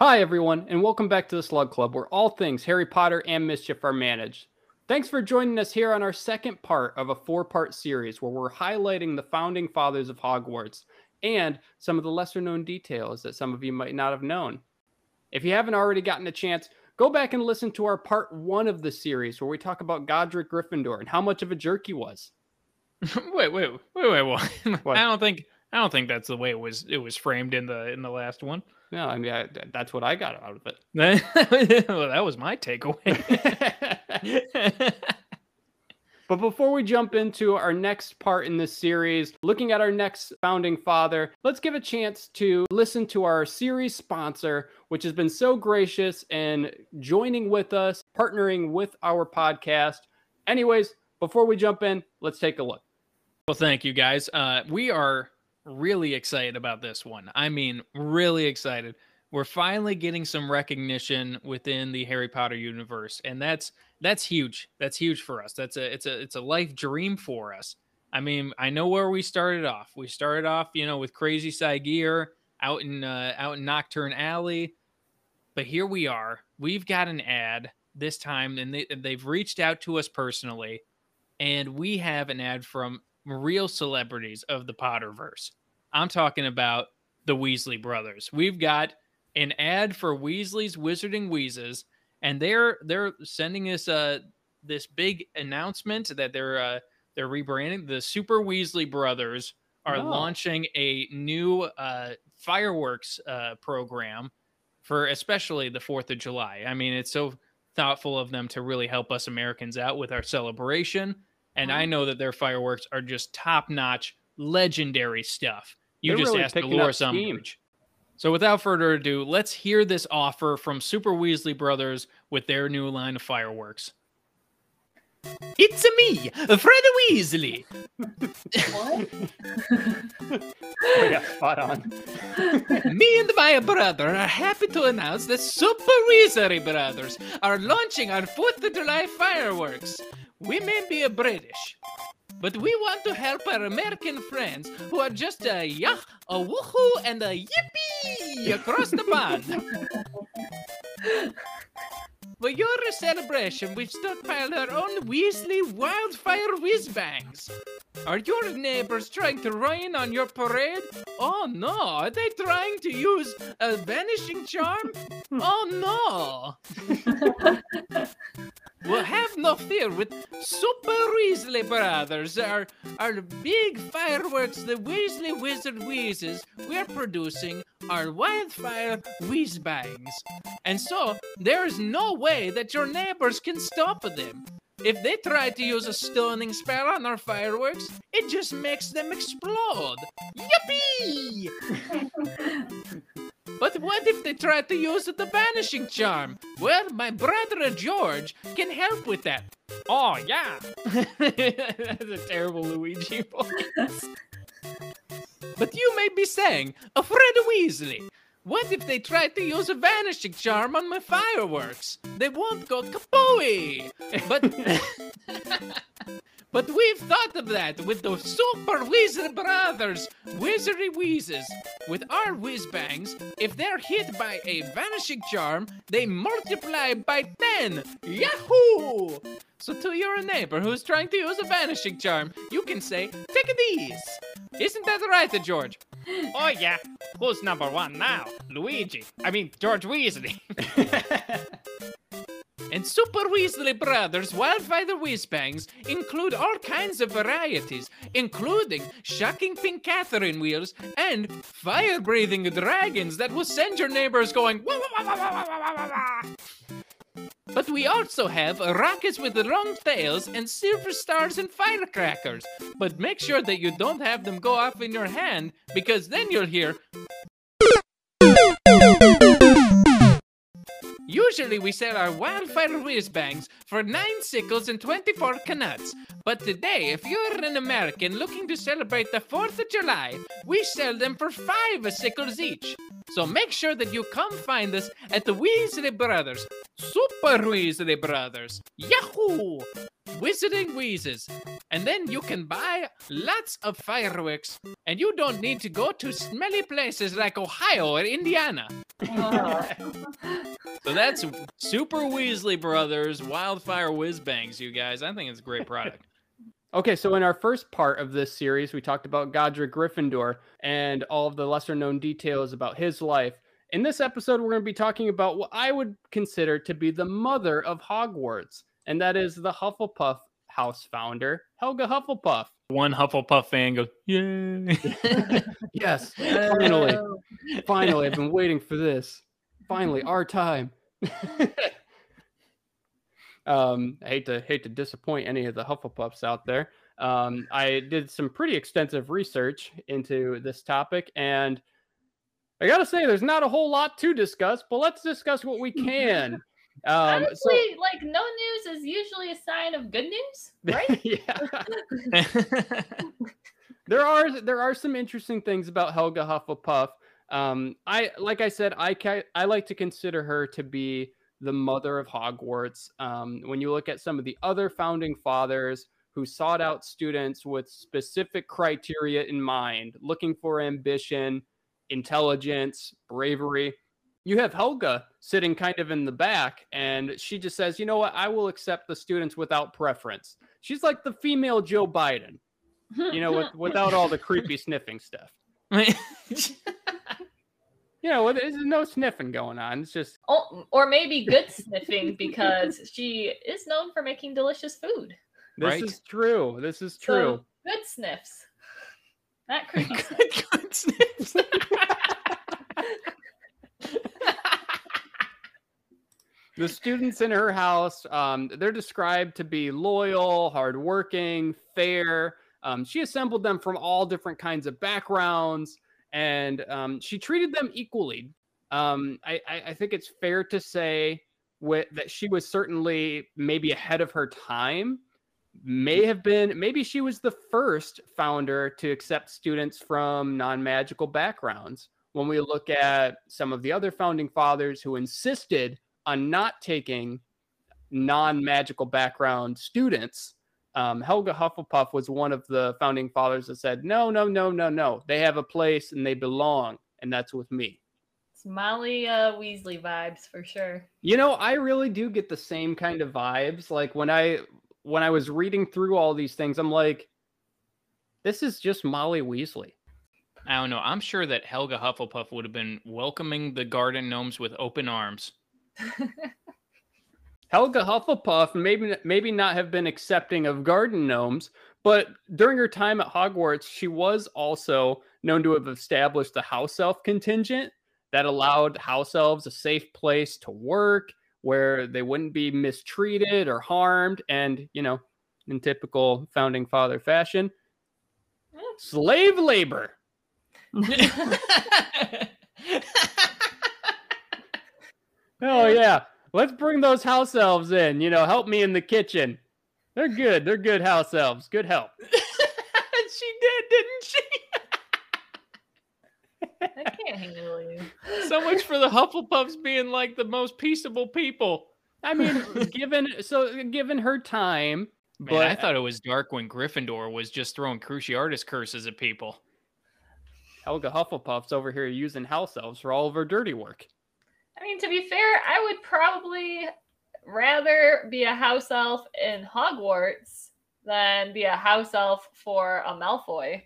Hi, everyone, and welcome back to the Slug Club, where all things Harry Potter and mischief are managed. Thanks for joining us here on our second part of a four part series where we're highlighting the founding fathers of Hogwarts and some of the lesser known details that some of you might not have known. If you haven't already gotten a chance, go back and listen to our part one of the series where we talk about Godric Gryffindor and how much of a jerk he was. wait, wait, wait, wait, wait. What? I don't think I don't think that's the way it was it was framed in the in the last one. No, I mean I, that's what I got out of it. well, that was my takeaway. but before we jump into our next part in this series, looking at our next founding father, let's give a chance to listen to our series sponsor, which has been so gracious and joining with us, partnering with our podcast. Anyways, before we jump in, let's take a look. Well, thank you guys. Uh, we are really excited about this one. I mean, really excited. We're finally getting some recognition within the Harry Potter universe, and that's that's huge. That's huge for us. That's a it's a it's a life dream for us. I mean, I know where we started off. We started off, you know, with Crazy Saigir out in uh, out in Knockturn Alley, but here we are. We've got an ad this time, and they, they've reached out to us personally, and we have an ad from real celebrities of the Potterverse. I'm talking about the Weasley brothers. We've got an ad for Weasley's Wizarding Wheezes, and they're they're sending us uh this big announcement that they're uh they're rebranding the Super Weasley brothers are oh. launching a new uh fireworks uh program for especially the 4th of July. I mean, it's so thoughtful of them to really help us Americans out with our celebration. And I know that their fireworks are just top notch, legendary stuff. You They're just really asked Dolores Umbridge. So without further ado, let's hear this offer from Super Weasley Brothers with their new line of fireworks. It's me, Fred Weasley. what? oh, yeah, spot on. me and my brother are happy to announce that Super Weasley Brothers are launching our 4th of July fireworks. We may be a British, but we want to help our American friends who are just a yah, a woohoo, and a yippee across the pond. For your celebration, we've stockpiled our own Weasley wildfire whiz bangs. Are your neighbors trying to rain on your parade? Oh no, are they trying to use a vanishing charm? Oh no! Well, have no fear with Super Weasley Brothers, our, our big fireworks, the Weasley Wizard Wheezes. We're producing our wildfire Wheeze Bangs. And so, there is no way that your neighbors can stop them. If they try to use a stoning spell on our fireworks, it just makes them explode. Yippee! They try to use the vanishing charm? Well, my brother George can help with that. Oh, yeah. That's a terrible Luigi voice. but you may be saying, a Fred Weasley. What if they try to use a vanishing charm on my fireworks? They won't go kapooey. But But we've thought of that with the Super Wizard Brothers, Wizardy Wheezes. With our whiz bangs, if they're hit by a vanishing charm, they multiply by 10. Yahoo! So to your neighbor who's trying to use a vanishing charm, you can say, take these. Isn't that right, George? Oh yeah. Who's number one now? Luigi. I mean, George Weasley. And Super Weasley Brothers Wildfire Whizbangs include all kinds of varieties, including shocking pink Catherine wheels and fire-breathing dragons that will send your neighbors going wah, wah, wah, But we also have rockets with long tails and silver stars and firecrackers. But make sure that you don't have them go off in your hand because then you'll hear Usually we sell our wildfire whiz bangs for 9 sickles and 24 canuts. But today, if you're an American looking to celebrate the 4th of July, we sell them for 5 sickles each. So make sure that you come find us at the Weasley Brothers, Super Weasley Brothers, Yahoo! Wizarding Wheezes. And then you can buy lots of fireworks, and you don't need to go to smelly places like Ohio or Indiana. So that's Super Weasley Brothers Wildfire Whiz Bangs, you guys. I think it's a great product. Okay, so in our first part of this series, we talked about Godric Gryffindor and all of the lesser known details about his life. In this episode, we're going to be talking about what I would consider to be the mother of Hogwarts, and that is the Hufflepuff house founder, Helga Hufflepuff. One Hufflepuff fan goes, Yay. Yes, finally, finally, I've been waiting for this. Finally, our time. um, I hate to hate to disappoint any of the Hufflepuffs out there. Um, I did some pretty extensive research into this topic, and I gotta say, there's not a whole lot to discuss, but let's discuss what we can. Um, Honestly, so like no news is usually a sign of good news, right? yeah, there are there are some interesting things about Helga Hufflepuff. Um, I like I said, I ca- I like to consider her to be the mother of Hogwarts. Um, when you look at some of the other founding fathers who sought out students with specific criteria in mind, looking for ambition, intelligence, bravery. You have Helga sitting kind of in the back, and she just says, "You know what? I will accept the students without preference." She's like the female Joe Biden, you know, with, without all the creepy sniffing stuff. You know, there's no sniffing going on. It's just Oh, or maybe good sniffing because she is known for making delicious food. this Right. is true. This is So, true. good sniffs. Not creepy. Good, good sniffs. The students in her house um, they're described to be loyal hardworking fair. Um, she assembled them from all different kinds of backgrounds and um, she treated them equally. Um, I, I, I think it's fair to say with, that she was certainly maybe ahead of her time. May have been maybe she was the first founder to accept students from non-magical backgrounds. When we look at some of the other founding fathers who insisted on not taking non-magical background students um, helga hufflepuff was one of the founding fathers that said no no no no no they have a place and they belong and that's with me It's Molly uh, Weasley vibes for sure. you know i really do get the same kind of vibes like when i when i was reading through all these things i'm like this is just molly weasley I don't know. I'm sure that Helga Hufflepuff would have been welcoming the garden gnomes with open arms. Helga Hufflepuff maybe maybe not have been accepting of garden gnomes, but during her time at Hogwarts, she was also known to have established the house elf contingent that allowed house elves a safe place to work where they wouldn't be mistreated or harmed and, you know, in typical founding father fashion, hmm. slave labor. Oh yeah. Let's bring those house elves in. You know, help me in the kitchen. They're good. They're good house elves. Good help. she did, didn't she? I can't handle you. so much for the Hufflepuffs being like the most peaceable people. I mean, given so given her time, Man, but I thought it was dark when Gryffindor was just throwing Cruciatus curses at people. Helga Hufflepuff's over here using house elves for all of her dirty work. I mean, to be fair, I would probably rather be a house elf in Hogwarts than be a house elf for a Malfoy.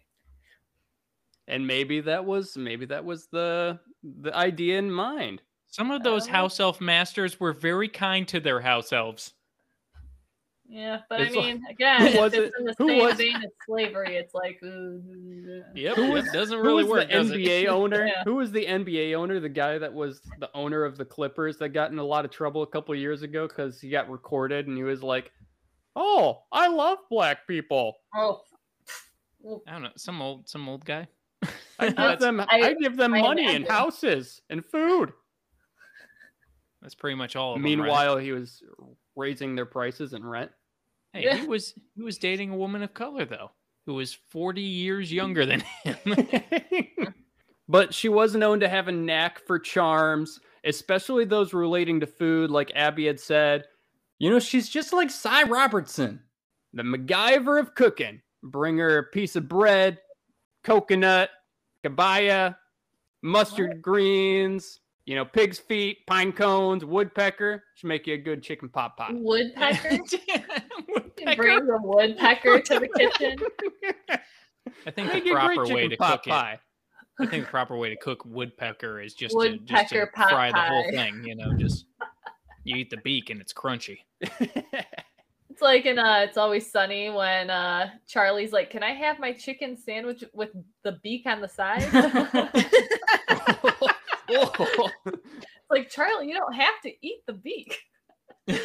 And maybe that was maybe that was the the idea in mind. Some of those Oh. house elf masters were very kind to their house elves. Yeah, but It's I like- mean, again, who if it's it- in the who same was- vein as slavery, it's like, uh, Yep, Who yep, was- doesn't Who really was work, the does it? NBA owner? Yeah. Who was the NBA owner? The guy that was the owner of the Clippers that got in a lot of trouble a couple years ago because he got recorded and he was like, "Oh, I love black people. oh, I don't know, some old some old guy. I give them, I, I- give them I money and houses and food." That's pretty much all of them. right? Meanwhile, he was raising their prices and rent. hey, Yeah. he was he was dating a woman of color though, who was forty years younger than him. but she was known to have a knack for charms, especially those relating to food, like Abby had said. You know, she's just like Si Robertson, the MacGyver of cooking. Bring her a piece of bread, coconut, kabaya, mustard greens, You know, pig's feet, pine cones, woodpecker should make you a good chicken pot pie. Woodpecker. Woodpecker. Bring the woodpecker to the kitchen. I think Make the you a great proper way to pot cook it. pie. I think the proper way to cook woodpecker is just to, just to Woodpecker pot fry the whole thing. You know, just you eat the beak and it's crunchy. It's like in uh It's Always Sunny when uh Charlie's like, Can I have my chicken sandwich with the beak on the side? It's like Charlie, you don't have to eat the beak.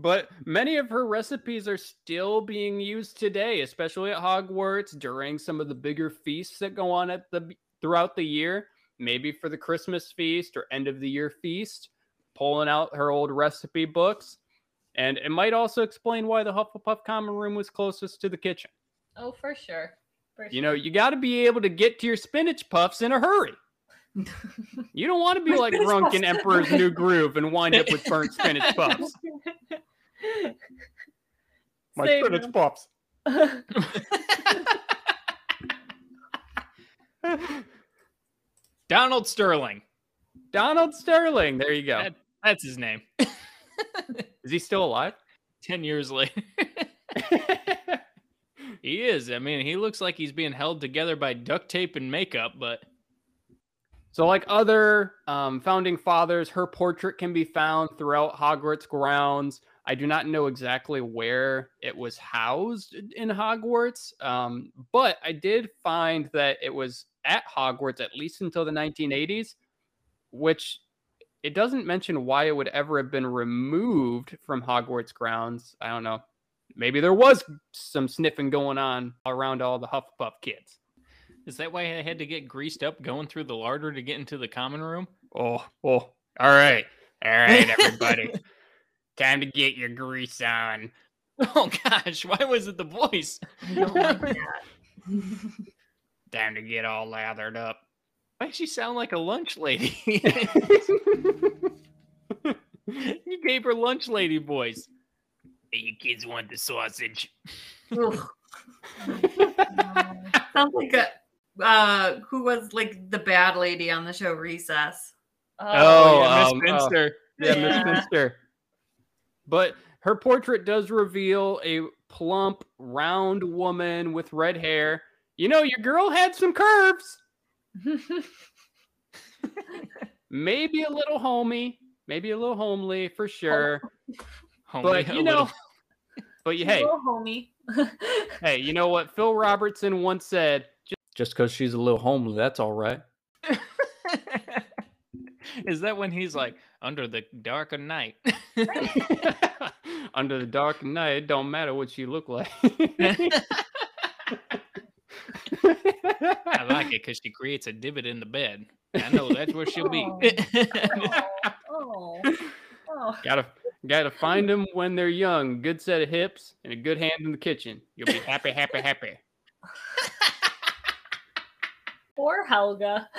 But many of her recipes are still being used today, especially at Hogwarts during some of the bigger feasts that go on at the throughout the year. Maybe for the Christmas feast or end of the year feast, pulling out her old recipe books. And it might also explain why the Hufflepuff common room was closest to the kitchen. Oh, for sure. For You know, you got to be able to get to your spinach puffs in a hurry. You don't want to be like spinach Kronk in. Emperor's New Groove and wind up with burnt spinach puffs. My Same. spinach puffs. Donald Sterling. Donald Sterling. There you go. That- That's his name. Is he still alive? 10 years later. He is. I mean, he looks like he's being held together by duct tape and makeup, but so, like other um, founding fathers, her portrait can be found throughout Hogwarts grounds. I do not know exactly where it was housed in Hogwarts, um, but I did find that it was at Hogwarts at least until the 1980s, which it doesn't mention why it would ever have been removed from Hogwarts grounds. I don't know. Maybe there was some sniffing going on around all the Hufflepuff kids. is that why I had to get greased up going through the larder to get into the common room? Oh, oh, all right. All right, everybody. Time to get your grease on. Oh gosh, why was it the voice? Like. Time to get all lathered up. Why does she sound like a lunch lady? you gave her lunch lady voice. Hey, you kids want the sausage? Ugh. Sounds like a uh who was like the bad lady on the show Recess. Oh, yeah, um, Miss oh. Finster. Yeah, Miss Yeah. Finster. But her portrait does reveal a plump, round woman with red hair. You know, your girl had some curves. Maybe a little homey, maybe a little homely for sure. Homely, But a you know, little- but you, hey, Little homie. hey, you know what Phil Robertson once said? Just because she's a little homely, that's all right. Is that when he's like under the dark of night? Under the dark night, it don't matter what you look like. I like it because she creates a divot in the bed. I know that's where she'll be. oh, oh. oh. gotta gotta find them when they're young. Good set of hips and a good hand in the kitchen. You'll be happy, happy, happy. Poor Helga.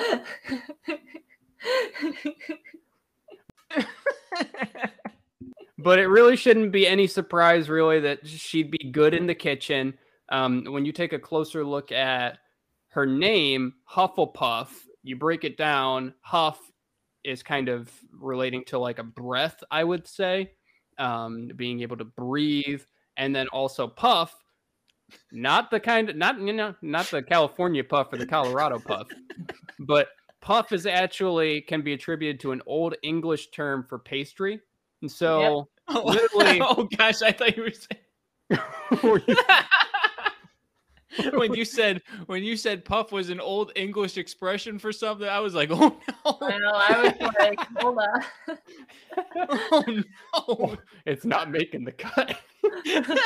But it really shouldn't be any surprise, really, that she'd be good in the kitchen. Um, when you take a closer look at her name, Hufflepuff, you break it down. Huff is kind of relating to like a breath, I would say, um, being able to breathe, and then also Puff, not the kind of not you know not the California Puff or the Colorado Puff, but Puff is actually can be attributed to an old English term for pastry, and so. Literally- oh gosh, I thought you were saying. when you said when you said puff was an old English expression for something, I was like, oh I no, know. I was like, hold on. oh no. it's not making the cut.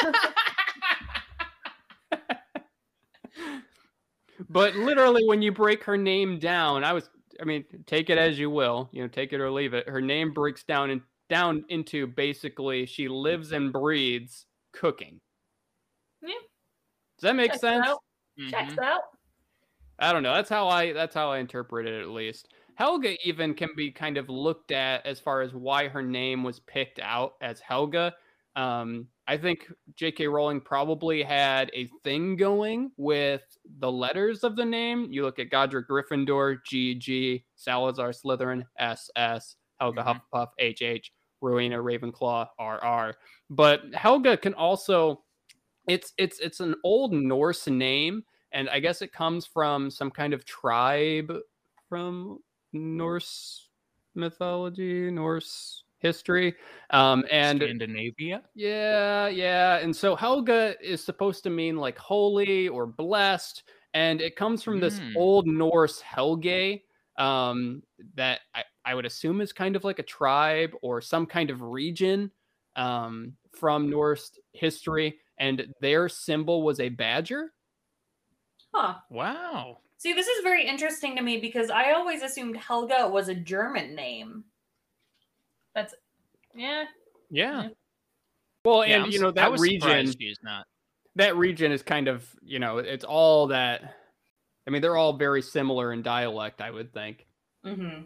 but literally, when you break her name down, I was, I mean, take it as you will, you know, take it or leave it. Her name breaks down and down into basically she lives and breathes cooking. Yeah. Does that make Checks sense? out. Mhm. Checks out. I don't know. That's how I that's how I interpret it at least. Helga even can be kind of looked at as far as why her name was picked out as Helga. Um, I think J.K. Rowling probably had a thing going with the letters of the name. You look at Godric Gryffindor, G.G., Salazar Slytherin, S.S., Helga Mhm. Hufflepuff, H.H., Rowena Ravenclaw, R.R. But Helga can also it's it's it's an old Norse name, and I guess it comes from some kind of tribe from Norse mythology, Norse history. Um, and Scandinavia. yeah, yeah. And so Helga is supposed to mean like holy or blessed. And it comes from this Mm. old Norse Helge um, that I, I would assume is kind of like a tribe or some kind of region um, from Norse history. And their symbol was a badger. Huh. Wow. See, this is very interesting to me because I always assumed Helga was a German name. That's yeah. Yeah. Well, Yeah, and I'm you know that region, surprised she's not. that region is kind of you know it's all that. I mean, they're all very similar in dialect. I would think. Mm-hmm.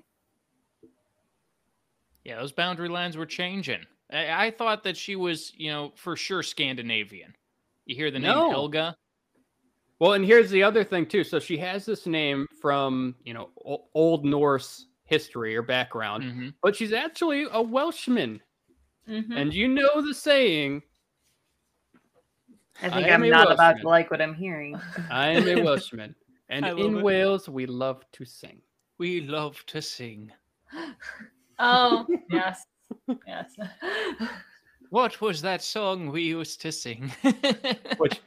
Yeah, those boundary lines were changing. I, I thought that she was, you know, for sure Scandinavian. You hear the name No. Helga? Well, and here's the other thing too. So she has this name from you know o- Old Norse history or background, hmm but she's actually a Welshman, Mhm. and you know the saying, I think I am I'm a not about to like what I'm hearing. "I am a Welshman," and in it. Wales we love to sing. We love to sing. Oh, yes. Yes. What was that song we used to sing? Which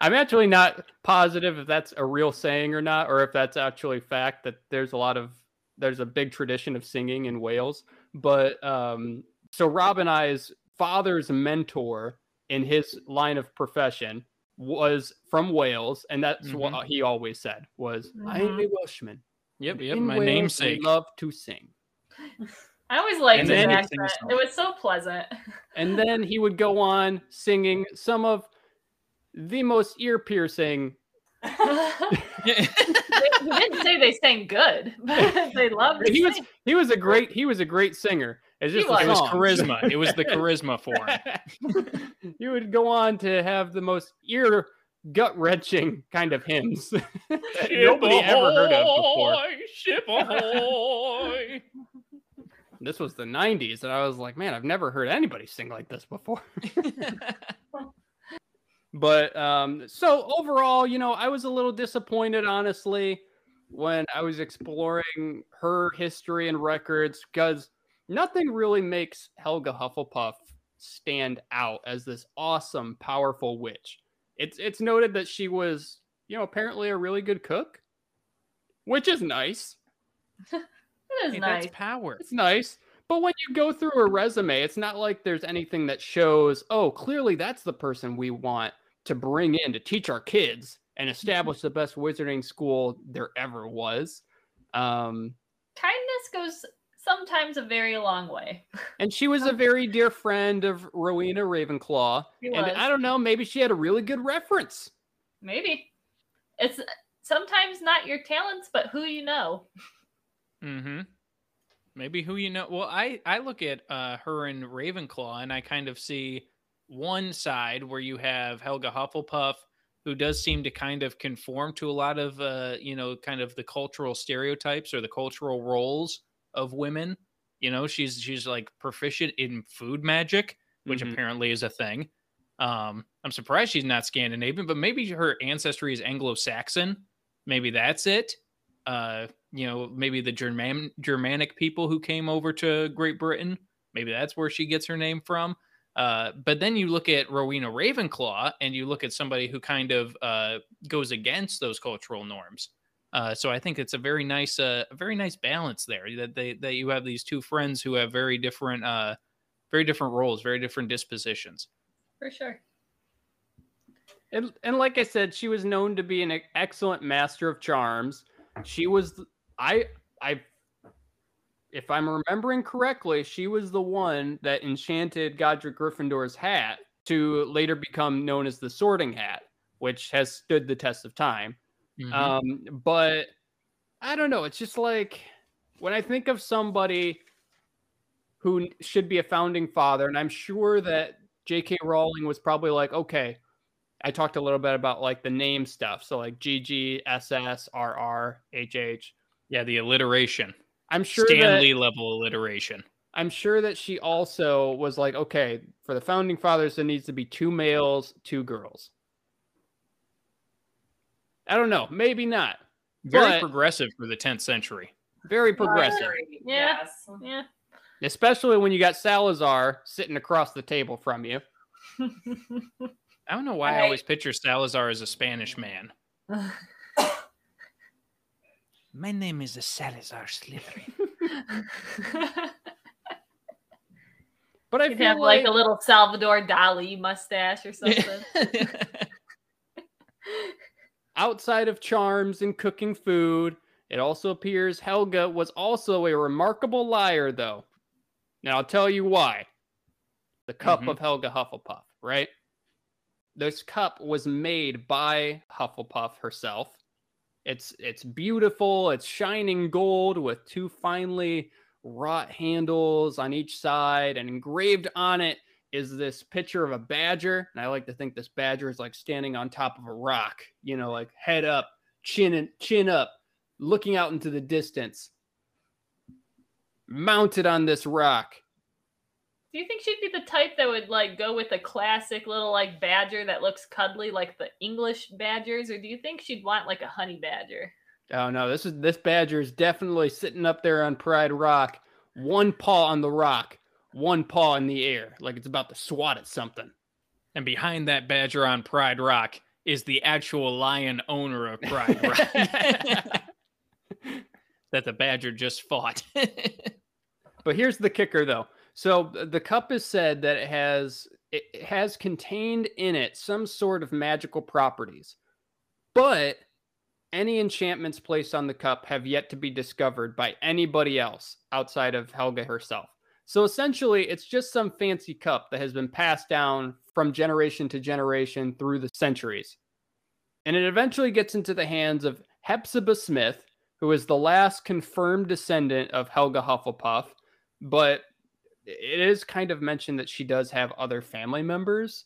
I'm actually not positive if that's a real saying or not, or if that's actually fact that there's a lot of there's a big tradition of singing in Wales. But um, so Rob and I's father's mentor in his line of profession was from Wales, and that's what he always said was, "I am a Welshman." yep, yep, In my Wales, we namesake. love to sing. I always liked And his accent. It was so pleasant. And then he would go on singing some of the most ear piercing he didn't say they sang good, but they loved to he was sing. he was a great he was a great singer. It's just was. it was charisma. It was the charisma for him. you would go on to have the most ear gut wrenching kind of hymns that nobody ever heard of before. Ship ahoy! This was the '90s, and I was like, man, I've never heard anybody sing like this before. But um, so overall, you know, I was a little disappointed, honestly, when I was exploring her history and records because nothing really makes Helga Hufflepuff stand out as this awesome, powerful witch. It's it's noted that she was, you know, apparently a really good cook, which is nice. Is Hey, nice. That's power. It's nice. But when you go through a resume, it's not like there's anything that shows, oh, clearly that's the person we want to bring in to teach our kids and establish the best wizarding school there ever was. Um, Kindness goes sometimes a very long way. and she was a very dear friend of Rowena Ravenclaw. She and was. I don't know, maybe she had a really good reference. Maybe. It's sometimes not your talents, but who you know. Mm-hmm. Maybe who you know. Well, I I look at uh, her and Ravenclaw, and I kind of see one side where you have Helga Hufflepuff, who does seem to kind of conform to a lot of uh, you know, kind of the cultural stereotypes or the cultural roles of women. You know, she's she's like proficient in food magic, which Mhm. apparently is a thing. Um, I'm surprised she's not Scandinavian, but maybe her ancestry is Anglo-Saxon. Maybe that's it. Uh, you know, maybe the German Germanic people who came over to Great Britain. Maybe that's where she gets her name from. Uh, but then you look at Rowena Ravenclaw, and you look at somebody who kind of uh, goes against those cultural norms. Uh, so I think it's a very nice, uh, a very nice balance there. That they that you have these two friends who have very different, uh, very different roles, very different dispositions. For sure. And, and like I said, she was known to be an excellent master of charms. She was, I, I, if I'm remembering correctly, she was the one that enchanted Godric Gryffindor's hat to later become known as the Sorting Hat, which has stood the test of time. Mhm. Um, but I don't know. It's just like when I think of somebody who should be a founding father, and I'm sure that J.K. Rowling was probably like, okay, I talked a little bit about like the name stuff. So like GG, SS, RR, HH. Yeah, the alliteration. I'm sure Stan Lee that level alliteration. I'm sure that she also was like, okay, for the founding fathers, there needs to be two males, two girls. I don't know, maybe not. Very But- progressive for the 10th century. Very progressive, Very, Yeah. Yes. Yeah. especially when you got Salazar sitting across the table from you. I don't know why I Right. always picture Salazar as a Spanish man. My name is Salazar Slytherin. But I feel have like, like a little Salvador Dali mustache or something. outside of charms and cooking food, it also appears Helga was also a remarkable liar, though. Now I'll tell you why. The cup Mhm. of Helga Hufflepuff, right? This cup was made by Hufflepuff herself. It's it's beautiful. It's shining gold with two finely wrought handles on each side, and engraved on it is this picture of a badger. And I like to think this badger is like standing on top of a rock, you know, like head up, chin and chin up, looking out into the distance, mounted on this rock. Do you think she'd be the type that would like go with a classic little like badger that looks cuddly like the English badgers, or do you think she'd want like a honey badger? Oh no, this is this badger is definitely sitting up there on Pride Rock, one paw on the rock, one paw in the air, like it's about to swat at something. and behind that badger on Pride Rock is the actual lion owner of Pride Rock that the badger just fought. But here's the kicker though. So the cup is said that it has it has contained in it some sort of magical properties. But any enchantments placed on the cup have yet to be discovered by anybody else outside of Helga herself. So essentially, it's just some fancy cup that has been passed down from generation to generation through the centuries. And it eventually gets into the hands of Hepzibah Smith, who is the last confirmed descendant of Helga Hufflepuff, but it is kind of mentioned that she does have other family members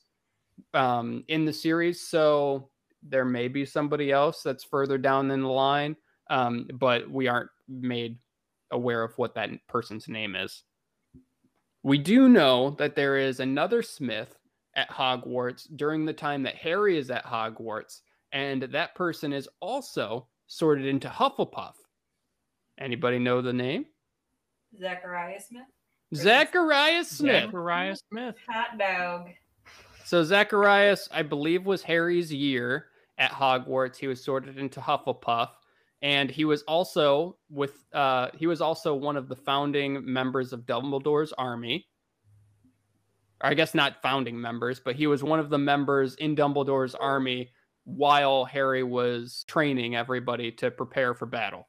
um, in the series. So there may be somebody else that's further down in the line, um, but we aren't made aware of what that person's name is. We do know that there is another Smith at Hogwarts during the time that Harry is at Hogwarts, and that person is also sorted into Hufflepuff. Anybody know the name? Zachariah Smith. Zacharias Smith. Zachariah Smith. Hot dog. So Zacharias, I believe, was Harry's year at Hogwarts. He was sorted into Hufflepuff, and he was also with uh, he was also one of the founding members of Dumbledore's army. Or I guess not founding members, but he was one of the members in Dumbledore's army while Harry was training everybody to prepare for battle.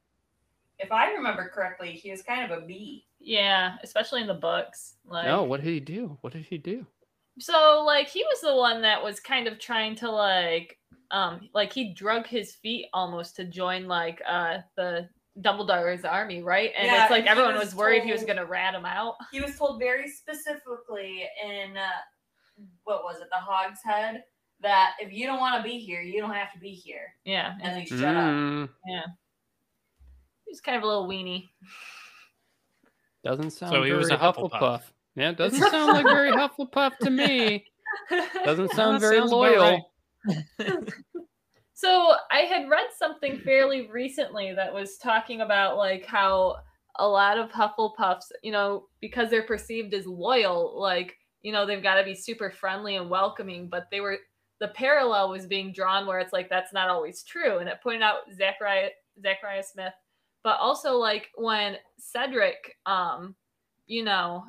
If I remember correctly, he was kind of a bee. Yeah, especially in the books. Like, No, what did he do? What did he do? So like he was the one that was kind of trying to like um like he drug his feet almost to join like uh the Dumbledore's army, right? And Yeah, it's like everyone was was worried he was gonna rat him out. He was told very specifically in uh, what was it, the Hog's Head, that if you don't want to be here, you don't have to be here. Yeah. And then shut up. Mm, He was kind of a little weenie. doesn't sound So he was a Hufflepuff. Yeah, it doesn't sound like very Hufflepuff to me. Doesn't sound very loyal. right. So I had read something fairly recently that was talking about like how a lot of Hufflepuffs, you know, because they're perceived as loyal, like, you know, they've got to be super friendly and welcoming, but they were the parallel was being drawn where it's like that's not always true. And it pointed out Zachariah Zachariah Smith, but also like when Cedric um, you know,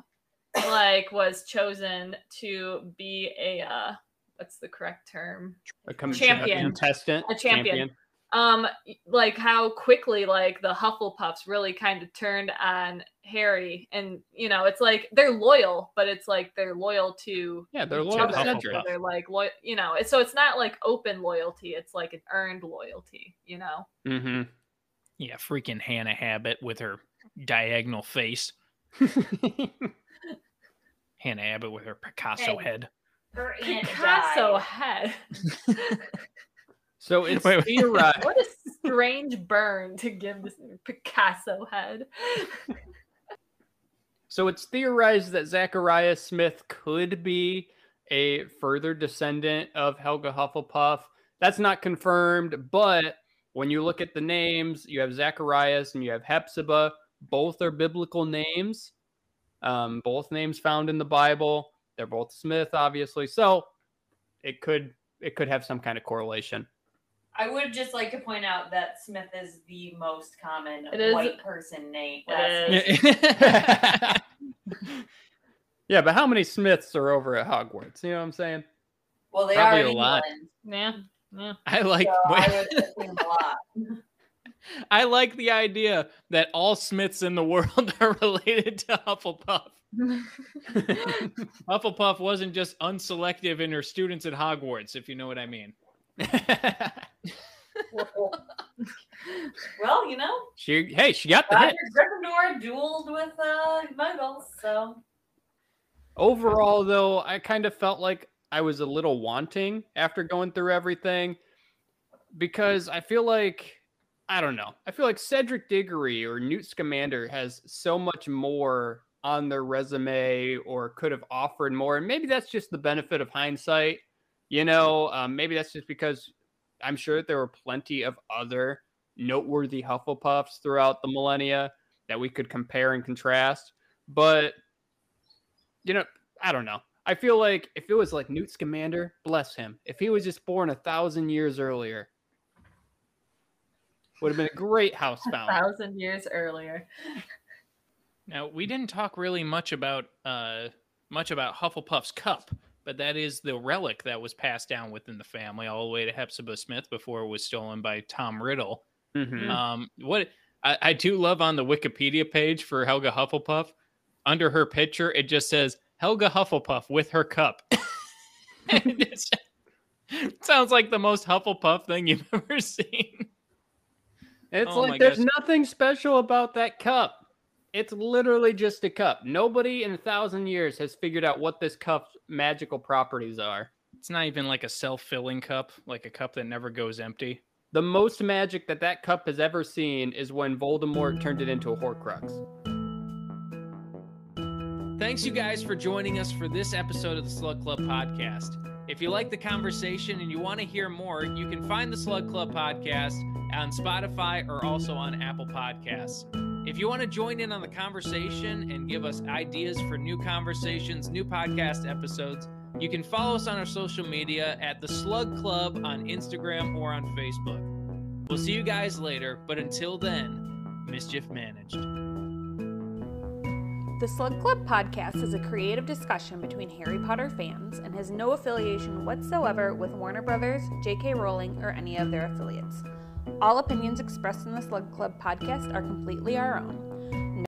like was chosen to be a uh what's the correct term? A com- Champion. contestant, A champion. um like how quickly like the hufflepuffs really kind of turned on harry and you know it's like they're loyal but it's like they're loyal to Yeah, they're loyal to they're like loyal you know so it's not like open loyalty it's like an earned loyalty you know Mm-hmm. Yeah, freaking Hannah Abbott with her diagonal face. Hannah Abbott with her Picasso Hey. head. Her aunt Picasso died. head. So it's Wait, wait. theorized. Uh, what a strange burn to give this Picasso head. So it's theorized that Zachariah Smith could be a further descendant of Helga Hufflepuff. That's not confirmed, but when you look at the names, you have Zacharias and you have Hepzibah. Both are biblical names. Um, both names found in the Bible. They're both Smith, obviously. So it could it could have some kind of correlation. I would just like to point out that Smith is the most common It is- white person name. It last is. name. Yeah, but how many Smiths are over at Hogwarts? You know what I'm saying? Well, they Probably are a in lot. England, Yeah. Yeah. I like so I would a lot. I like the idea that all Smiths in the world are related to Hufflepuff. Hufflepuff wasn't just unselective in her students at Hogwarts, if you know what I mean. well, you know, she hey, she got the Roger hit. Gryffindor dueled with uh, Muggles, so Overall, though, I kind of felt like I was a little wanting after going through everything because I feel like I don't know. I feel like Cedric Diggory or Newt Scamander has so much more on their resume or could have offered more. And maybe that's just the benefit of hindsight. You know, um, maybe that's just because I'm sure that there were plenty of other noteworthy Hufflepuffs throughout the millennia that we could compare and contrast. But you know, I don't know. I feel like if it was like Newt Scamander, bless him. If he was just born a thousand years earlier, would have been a great house A thousand years earlier. Now we didn't talk really much about uh much about Hufflepuff's cup, but that is the relic that was passed down within the family all the way to Hepzibah Smith before it was stolen by Tom Riddle. Mhm. Um, what I, I do love on the Wikipedia page for Helga Hufflepuff, under her picture, it just says Helga Hufflepuff with her cup. Sounds like the most Hufflepuff thing you've ever seen. It's Oh like there's gosh. nothing special about that cup. It's literally just a cup. Nobody in a thousand years has figured out what this cup's magical properties are. It's not even like a self filling cup, like a cup that never goes empty. The most magic that that cup has ever seen is when Voldemort turned it into a Horcrux. Thanks, you guys, for joining us for this episode of the Slug Club podcast. If you like the conversation and you want to hear more, you can find the Slug Club podcast on Spotify or also on Apple Podcasts. If you want to join in on the conversation and give us ideas for new conversations, new podcast episodes, you can follow us on our social media at the Slug Club on Instagram or on Facebook. We'll see you guys later, but until then, mischief managed. The Slug Club podcast is a creative discussion between Harry Potter fans and has no affiliation whatsoever with Warner Brothers, J.K. Rowling, or any of their affiliates. All opinions expressed in the Slug Club podcast are completely our own.